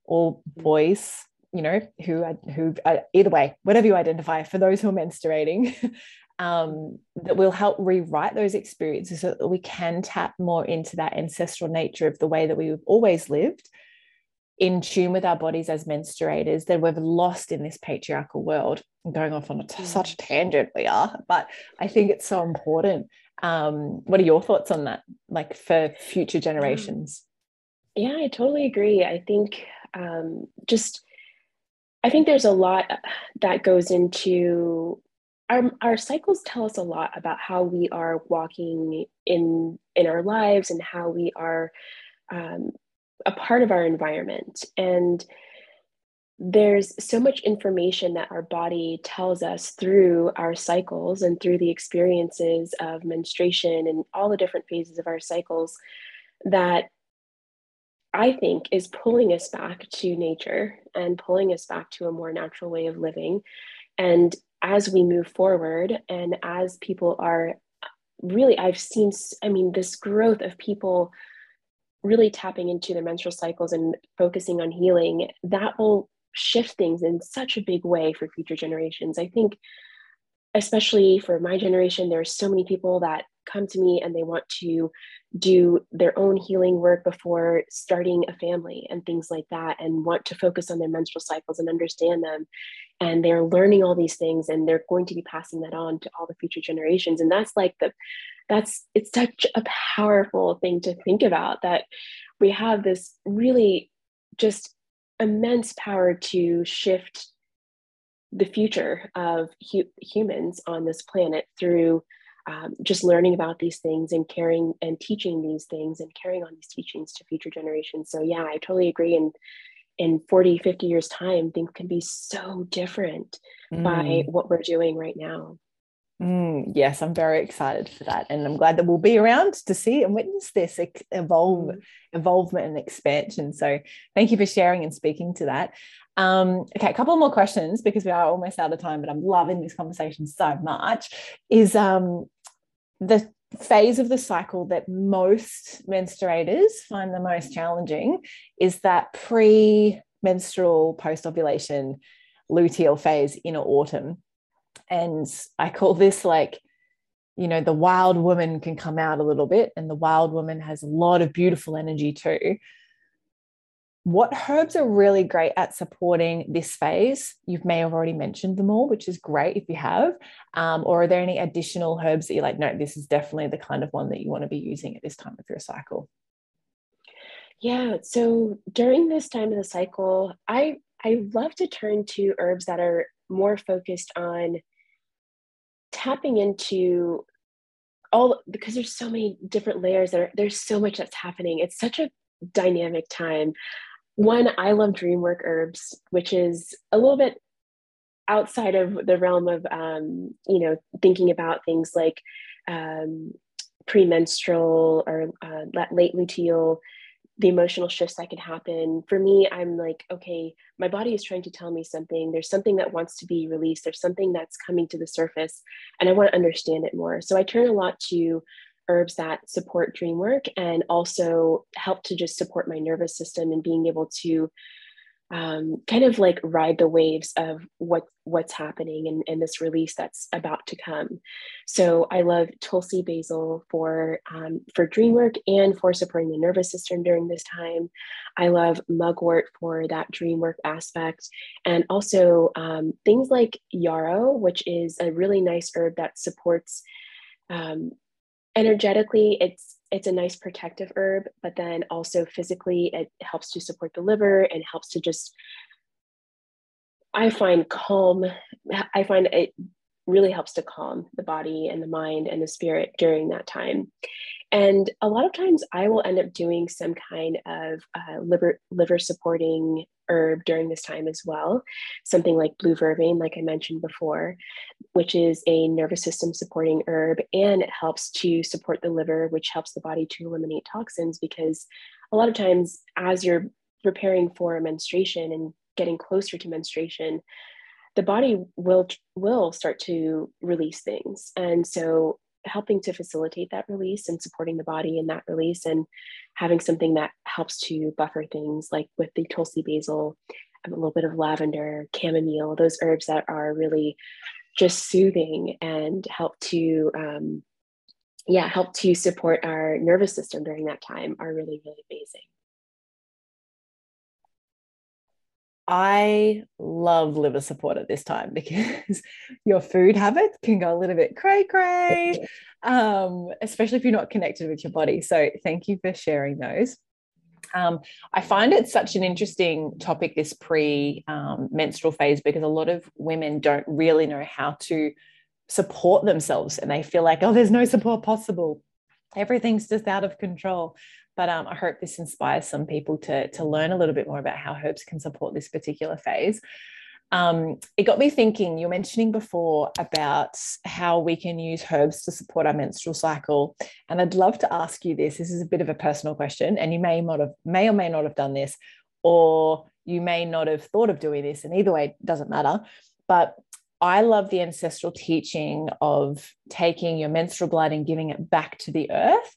or mm-hmm. boys, you know, who are, who uh, either way, whatever you identify, for those who are menstruating, um, that will help rewrite those experiences so that we can tap more into that ancestral nature of the way that we've always lived in tune with our bodies as menstruators that we've lost in this patriarchal world. I'm going off on a t- such a mm. tangent we are, but I think it's so important um, what are your thoughts on that like for future generations? Yeah i totally agree. I think um, just i think there's a lot that goes into our, our cycles tell us a lot about how we are walking in in our lives and how we are um, a part of our environment. And there's so much information that our body tells us through our cycles and through the experiences of menstruation and all the different phases of our cycles that I think is pulling us back to nature and pulling us back to a more natural way of living. And as we move forward, and as people are really, I've seen, I mean, this growth of people really tapping into their menstrual cycles and focusing on healing, that will shift things in such a big way for future generations. I think, especially for my generation, there are so many people that come to me and they want to do their own healing work before starting a family and things like that, and want to focus on their menstrual cycles and understand them. And they're learning all these things and they're going to be passing that on to all the future generations. And that's like the, that's, it's such a powerful thing to think about that we have this really just immense power to shift the future of hu- humans on this planet through um, just learning about these things and caring and teaching these things and carrying on these teachings to future generations. So yeah i totally agree. And in 40 50 years time things can be so different mm. by what we're doing right now Mm, yes, I'm very excited for that, and I'm glad that we'll be around to see and witness this evolve, mm. evolvement and expansion. So, thank you for sharing and speaking to that. Um, okay, a couple more questions because we are almost out of time, but I'm loving this conversation so much. Is um, the phase of the cycle that most menstruators find the most challenging is that pre-menstrual post-ovulation luteal phase in autumn and I call this like, you know, the wild woman can come out a little bit, and the wild woman has a lot of beautiful energy too. What herbs are really great at supporting this phase? You may have already mentioned them all, which is great if you have. Um, or are there any additional herbs that you're like, no, this is definitely the kind of one that you want to be using at this time of your cycle? Yeah. So during this time of the cycle, I I love to turn to herbs that are more focused on tapping into all because there's so many different layers there there's so much that's happening. It's such a dynamic time. One i love dreamwork herbs which is a little bit outside of the realm of um, you know thinking about things like um, premenstrual or uh, late luteal the emotional shifts that can happen. For me, I'm like, okay, my body is trying to tell me something. There's something that wants to be released. There's something that's coming to the surface, and I want to understand it more. So I turn a lot to herbs that support dream work and also help to just support my nervous system and being able to um, kind of like ride the waves of what what's happening and, this release that's about to come. So I love Tulsi Basil for um, for dream work and for supporting the nervous system during this time. I love mugwort for that dream work aspect, and also um, things like yarrow, which is a really nice herb that supports um, energetically. It's it's a nice protective herb, but then also physically, it helps to support the liver and helps to just, I find calm, I find it really helps to calm the body and the mind and the spirit during that time. And a lot of times I will end up doing some kind of uh, liver, liver supporting herb during this time as well. Something like blue vervain, like I mentioned before, which is a nervous system supporting herb and it helps to support the liver, which helps the body to eliminate toxins. Because a lot of times, as you're preparing for menstruation and getting closer to menstruation, the body will will start to release things and so helping to facilitate that release and supporting the body in that release and having something that helps to buffer things like with the tulsi basil a little bit of lavender chamomile those herbs that are really just soothing and help to um, yeah help to support our nervous system during that time are really really amazing I love liver support at this time because your food habits can go a little bit cray cray, um, especially if you're not connected with your body. So, thank you for sharing those. Um, I find it such an interesting topic, this pre um, menstrual phase, because a lot of women don't really know how to support themselves and they feel like, oh, there's no support possible. Everything's just out of control. But um, I hope this inspires some people to, to learn a little bit more about how herbs can support this particular phase. Um, it got me thinking, you were mentioning before about how we can use herbs to support our menstrual cycle. And I'd love to ask you this. This is a bit of a personal question, and you may not have may or may not have done this, or you may not have thought of doing this, and either way, it doesn't matter. But I love the ancestral teaching of taking your menstrual blood and giving it back to the earth.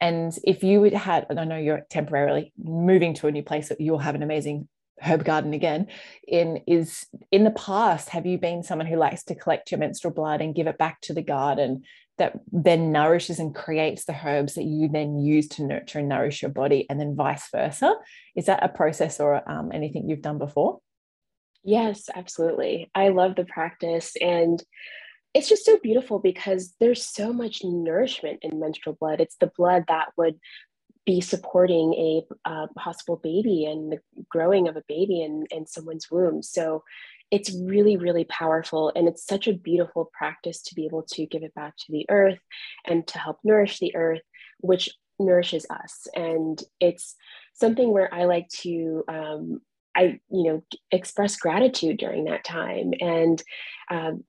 And if you would had, and I know you're temporarily moving to a new place, that you'll have an amazing herb garden again. In is in the past, have you been someone who likes to collect your menstrual blood and give it back to the garden that then nourishes and creates the herbs that you then use to nurture and nourish your body, and then vice versa? Is that a process or um, anything you've done before? Yes, absolutely. I love the practice and it's just so beautiful because there's so much nourishment in menstrual blood. It's the blood that would be supporting a uh, possible baby and the growing of a baby in, in someone's womb. So it's really, really powerful. And it's such a beautiful practice to be able to give it back to the earth and to help nourish the earth, which nourishes us. And it's something where I like to um, I, you know, express gratitude during that time. And um,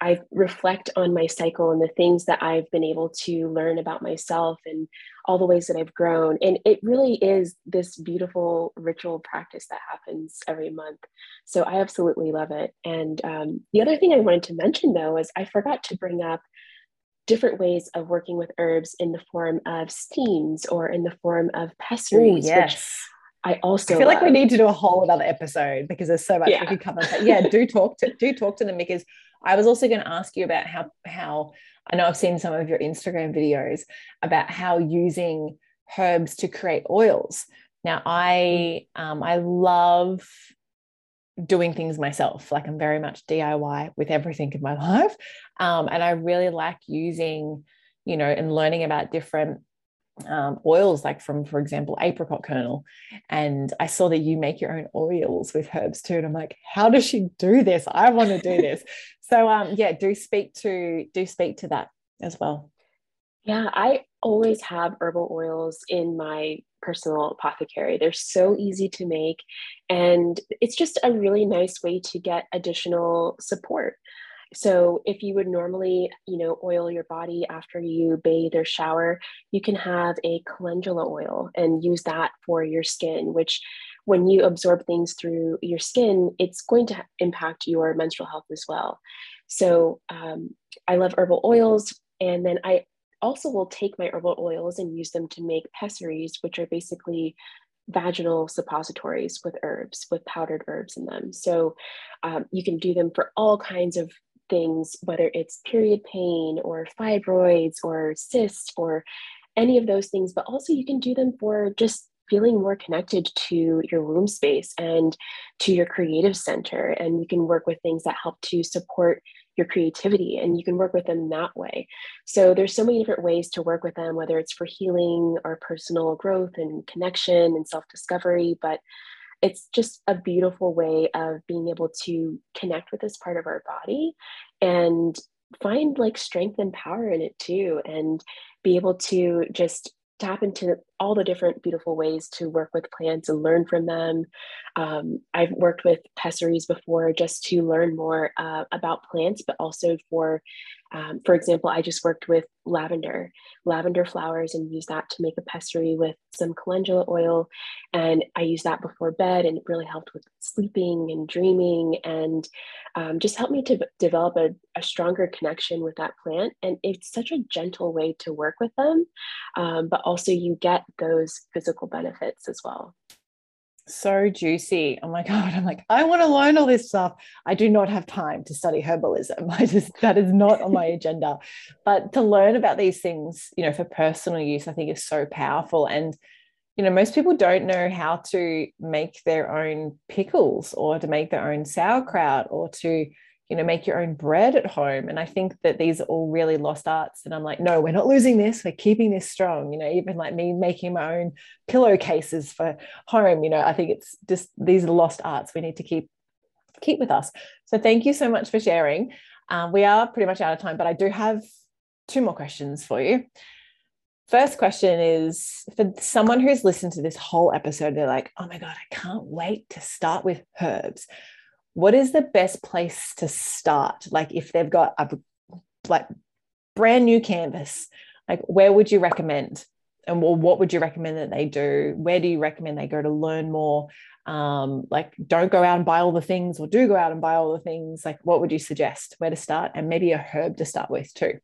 I reflect on my cycle and the things that I've been able to learn about myself and all the ways that I've grown. And it really is this beautiful ritual practice that happens every month. So I absolutely love it. And um, the other thing I wanted to mention though is I forgot to bring up different ways of working with herbs in the form of steams or in the form of pessaries, Ooh, yes. which I also I feel love. like we need to do a whole another episode because there's so much yeah. we could cover. yeah, do talk to do talk to them because I was also going to ask you about how how I know I've seen some of your Instagram videos about how using herbs to create oils. Now I um, I love doing things myself. Like I'm very much DIY with everything in my life, um, and I really like using you know and learning about different um, oils like from for example apricot kernel. And i saw that you make your own oils with herbs too. And i'm like how does she do this? I want to do this. So um yeah do speak to do speak to that as well. Yeah i always have herbal oils in my personal apothecary. They're so easy to make. And it's just a really nice way to get additional support so if you would normally, you know, oil your body after you bathe or shower, you can have a calendula oil and use that for your skin, which when you absorb things through your skin, it's going to impact your menstrual health as well. So um, I love herbal oils. And then I also will take my herbal oils and use them to make pessaries, which are basically vaginal suppositories with herbs, with powdered herbs in them. So um, you can do them for all kinds of things, whether it's period pain or fibroids or cysts or any of those things, but also you can do them for just feeling more connected to your womb space and to your creative center. And you can work with things that help to support your creativity and you can work with them that way. So there's so many different ways to work with them, whether it's for healing or personal growth and connection and self-discovery, but it's just a beautiful way of being able to connect with this part of our body and find like strength and power in it too and be able to just tap into all the different beautiful ways to work with plants and learn from them. Um, I've worked with pessaries before just to learn more uh, about plants, but also for um, for example, I just worked with lavender, lavender flowers, and used that to make a pessary with some calendula oil. And I used that before bed, and it really helped with sleeping and dreaming, and um, just helped me to develop a, a, stronger connection with that plant. And it's such a gentle way to work with them, um, but also you get those physical benefits as well so juicy. Oh my God. I'm like, I want to learn all this stuff. I do not have time to study herbalism. I just, that is not on my agenda. But to learn about these things, you know, for personal use, I think is so powerful. And, you know, most people don't know how to make their own pickles or to make their own sauerkraut or to, you know make your own bread at home. And i think that these are all really lost arts. And i'm like no we're not losing this. We're keeping this strong. You know even like me making my own pillowcases for home you know i think it's just these are lost arts we need to keep keep with us. So thank you so much for sharing. Um, we are pretty much out of time but i do have two more questions for you. First question is for someone who's listened to this whole episode, they're like, oh my God, I can't wait to start with herbs what is the best place to start? Like if they've got a like brand new canvas, like where would you recommend? And well, what would you recommend that they do? Where do you recommend they go to learn more? Um, like don't go out and buy all the things or do go out and buy all the things. Like what would you suggest? Where to start? And maybe a herb to start with too.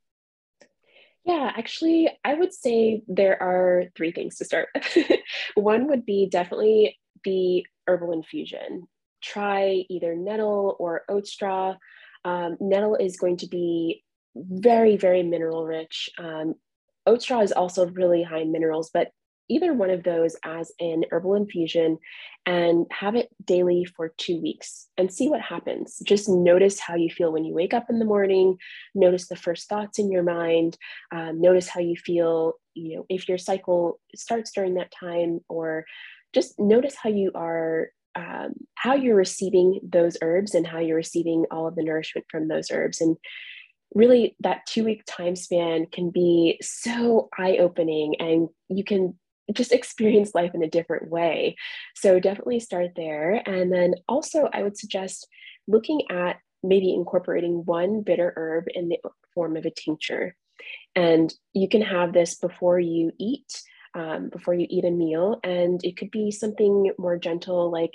Yeah, actually, I would say there are three things to start with. One would be definitely the herbal infusion try either nettle or oat straw. Um, nettle is going to be very, very mineral rich. Um, oat straw is also really high in minerals, but either one of those as an herbal infusion and have it daily for two weeks and see what happens. Just notice how you feel when you wake up in the morning. Notice the first thoughts in your mind. Um, notice how you feel, you know, if your cycle starts during that time, or just notice how you are um, how you're receiving those herbs and how you're receiving all of the nourishment from those herbs. And really, that two week time span can be so eye opening and you can just experience life in a different way. So, definitely start there. And then also, I would suggest looking at maybe incorporating one bitter herb in the form of a tincture. And you can have this before you eat. Um, before you eat a meal. And it could be something more gentle, like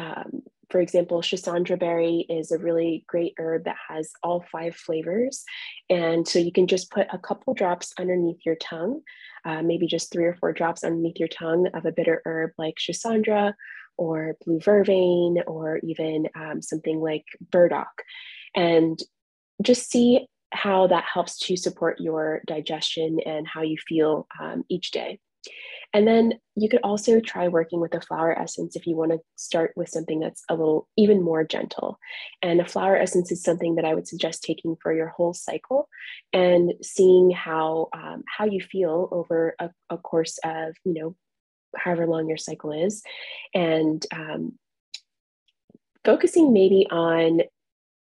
um, for example, Schisandra berry is a really great herb that has all five flavors. And so you can just put a couple drops underneath your tongue, uh, maybe just three or four drops underneath your tongue of a bitter herb like Schisandra or blue vervain or even um, something like burdock. And just see how that helps to support your digestion and how you feel um, each day. And then you could also try working with a flower essence if you want to start with something that's a little even more gentle. And a flower essence is something that I would suggest taking for your whole cycle and seeing how um, how you feel over a, a, course of you know however long your cycle is, and um, focusing maybe on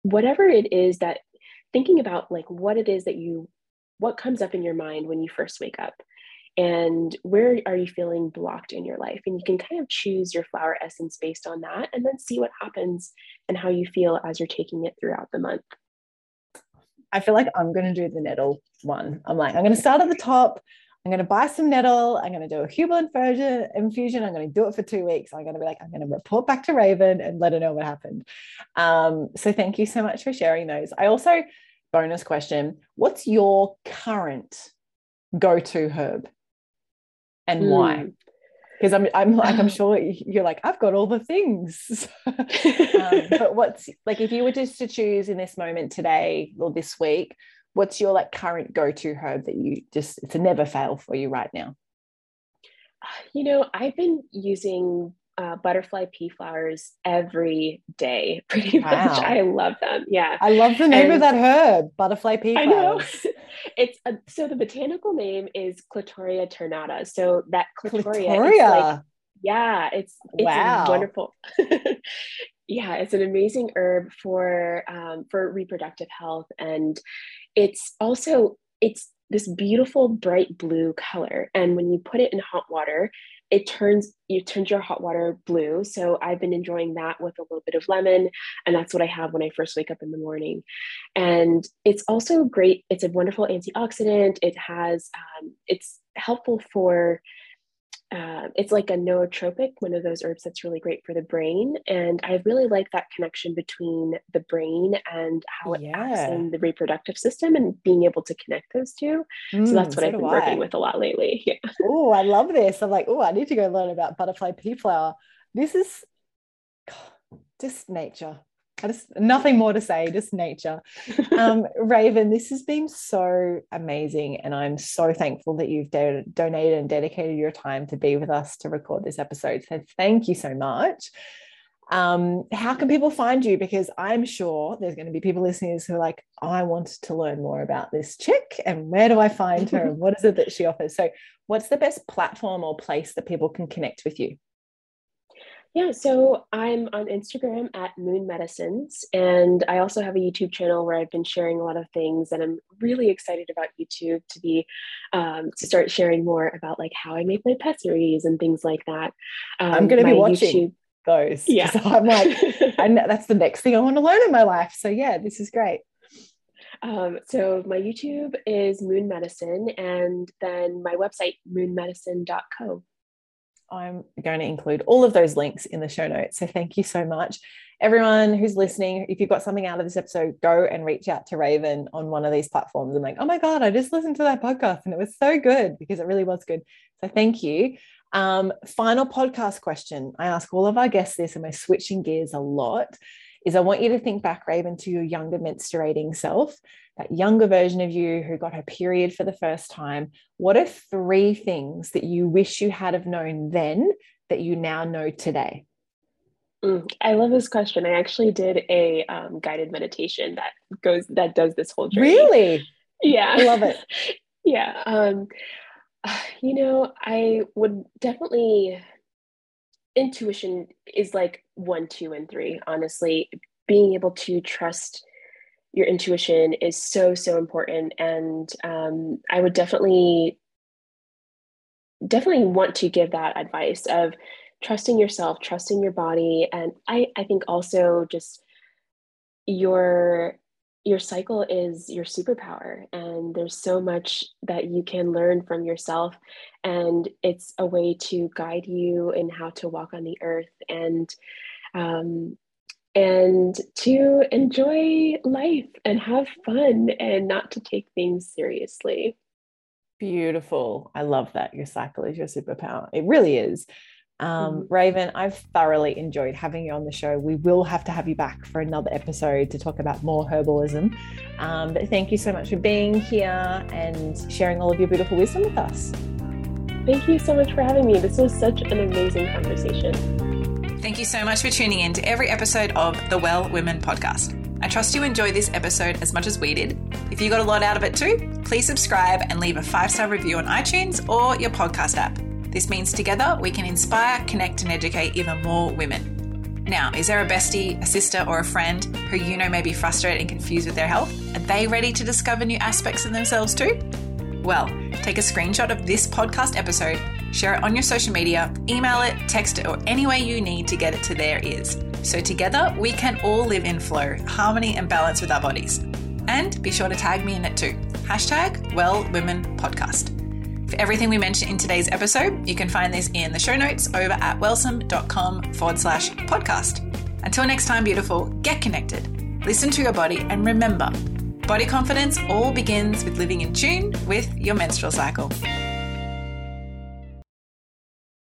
whatever it is that thinking about like what it is that you what comes up in your mind when you first wake up and where are you feeling blocked in your life? And you can kind of choose your flower essence based on that and then see what happens and how you feel as you're taking it throughout the month. I feel like i'm going to do the nettle one. I'm like i'm going to start at the top i'm going to buy some nettle i'm going to do a herbal infusion infusion i'm going to do it for two weeks i'm going to be like i'm going to report back to raven and let her know what happened. Um, so thank you so much for sharing those. I also bonus question what's your current go-to herb and mm. why? because I'm I'm like I'm sure you're like I've got all the things. um, but what's like if you were just to choose in this moment today or this week, what's your like current go-to herb that you just it's a never fail for you right now? You know, I've been using uh, butterfly pea flowers every day, pretty wow. much. I love them. Yeah. I love the name and of that herb, butterfly pea flowers. I know. It's a, so the botanical name is Clitoria ternatea. So that Clitoria, Clitoria. Like, yeah, it's it's wow. wonderful. yeah, it's an amazing herb for um, for reproductive health, and it's also it's this beautiful bright blue color. And when you put it in hot water, it turns you turns your hot water blue. So i've been enjoying that with a little bit of lemon and that's what i have when i first wake up in the morning. And it's also great it's a wonderful antioxidant. It has um, it's helpful for uh, it's like a nootropic, one of those herbs that's really great for the brain. And I really like that connection between the brain and how it yeah. acts in the reproductive system and being able to connect those two. Mm, so that's what so I've been working with a lot lately. Yeah. Oh, I love this. I'm like, oh, I need to go learn about butterfly pea flower. This is just nature. I just nothing more to say, just nature. Um, Raven, this has been so amazing, and I'm so thankful that you've do- donated and dedicated your time to be with us to record this episode. So thank you so much. Um, how can people find you? Because I'm sure there's going to be people listening who are like, I want to learn more about this chick, and where do I find her? and what is it that she offers? So, what's the best platform or place that people can connect with you? Yeah, so I'm on Instagram at Moon Medicines, and I also have a YouTube channel where I've been sharing a lot of things, and I'm really excited about YouTube to be um, to start sharing more about like how I make my pessaries and things like that. Um, I'm going to be watching YouTube, those. Yeah, so I'm like, know that's the next thing I want to learn in my life. So yeah, this is great. Um, so my YouTube is Moon Medicine, and then my website moonmedicine.co. I'm going to include all of those links in the show notes. So thank you so much. Everyone who's listening, if you've got something out of this episode, go and reach out to Raven on one of these platforms and like, oh my God, I just listened to that podcast and it was so good because it really was good. So thank you. Um, final podcast question. I ask all of our guests this, and we're switching gears a lot. Is I want you to think back, Raven, to your younger menstruating self that younger version of you who got her period for the first time, what are three things that you wish you had have known then that you now know today? Mm, I love this question. I actually did a um, guided meditation that goes that does this whole journey. Really? Yeah, I love it. yeah, um, you know, I would definitely intuition is like one, two, and three. Honestly, being able to trust your intuition is so so important and um, i would definitely definitely want to give that advice of trusting yourself trusting your body and i i think also just your your cycle is your superpower and there's so much that you can learn from yourself and it's a way to guide you in how to walk on the earth and um, and to enjoy life and have fun and not to take things seriously. Beautiful. I love that. Your cycle is your superpower. It really is. Um, mm-hmm. Raven, I've thoroughly enjoyed having you on the show. We will have to have you back for another episode to talk about more herbalism. Um, but thank you so much for being here and sharing all of your beautiful wisdom with us. Thank you so much for having me. This was such an amazing conversation. Thank you so much for tuning in to every episode of the Well Women podcast. I trust you enjoyed this episode as much as we did. If you got a lot out of it too, please subscribe and leave a five star review on iTunes or your podcast app. This means together we can inspire, connect, and educate even more women. Now, is there a bestie, a sister, or a friend who you know may be frustrated and confused with their health? Are they ready to discover new aspects in themselves too? Well, take a screenshot of this podcast episode Share it on your social media, email it, text it, or any way you need to get it to their ears. So together we can all live in flow, harmony, and balance with our bodies. And be sure to tag me in it too. Hashtag Well Women Podcast. For everything we mentioned in today's episode, you can find this in the show notes over at wellsome.com forward slash podcast. Until next time, beautiful, get connected, listen to your body, and remember body confidence all begins with living in tune with your menstrual cycle.